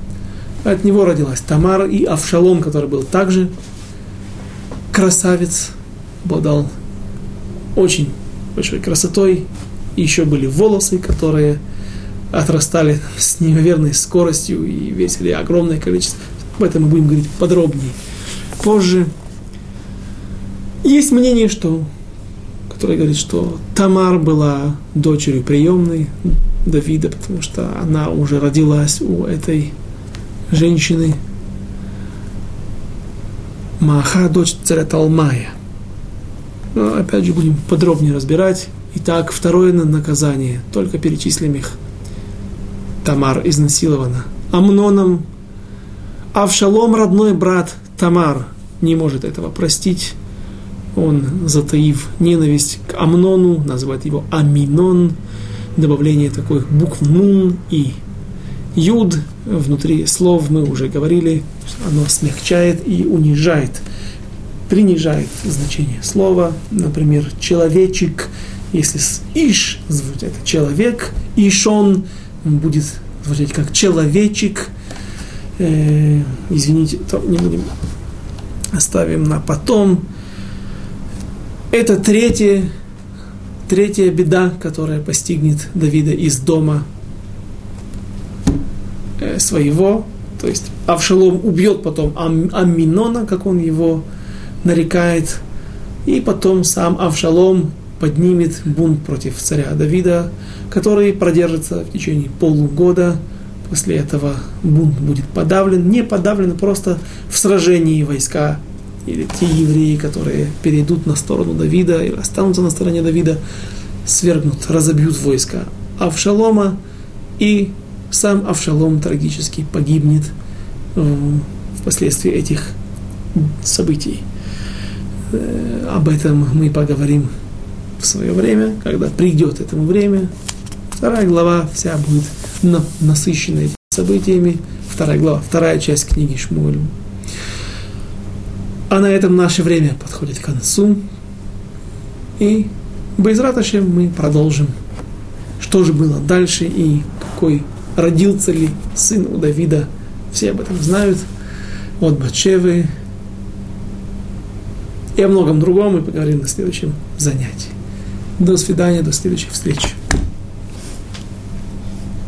От него родилась Тамара и Авшалом, который был также красавец, обладал очень большой красотой. И еще были волосы, которые отрастали с неимоверной скоростью и весили огромное количество. Об этом мы будем говорить подробнее позже. Есть мнение, что, которое говорит, что Тамар была дочерью приемной Давида, потому что она уже родилась у этой женщины. Маха, дочь царя Талмая. Но опять же будем подробнее разбирать. Итак, второе наказание, только перечислим их – Тамар изнасилована. Амноном Авшалом, родной брат Тамар, не может этого простить. Он, затаив ненависть к Амнону, называет его Аминон, добавление таких букв Нун и Юд внутри слов, мы уже говорили, оно смягчает и унижает, принижает значение слова. Например, человечек, если с Иш звучит это человек, Ишон – будет звучать как человечек. Э, извините, то не будем оставим на потом. Это третья, третья беда, которая постигнет Давида из дома э, своего. То есть Авшалом убьет потом Ам, Аминона, как он его нарекает, и потом сам Авшалом поднимет бунт против царя Давида, который продержится в течение полугода. После этого бунт будет подавлен, не подавлен, просто в сражении войска или те евреи, которые перейдут на сторону Давида или останутся на стороне Давида, свергнут, разобьют войска Авшалома, и сам Авшалом трагически погибнет впоследствии этих событий. Э, об этом мы поговорим в свое время, когда придет этому время. Вторая глава вся будет насыщена этими событиями. Вторая глава, вторая часть книги Шмуэль. А на этом наше время подходит к концу. И без Раташем мы продолжим. Что же было дальше и какой родился ли сын у Давида. Все об этом знают. От Бачевы. И о многом другом мы поговорим на следующем занятии. До свидания, до следующих встреч.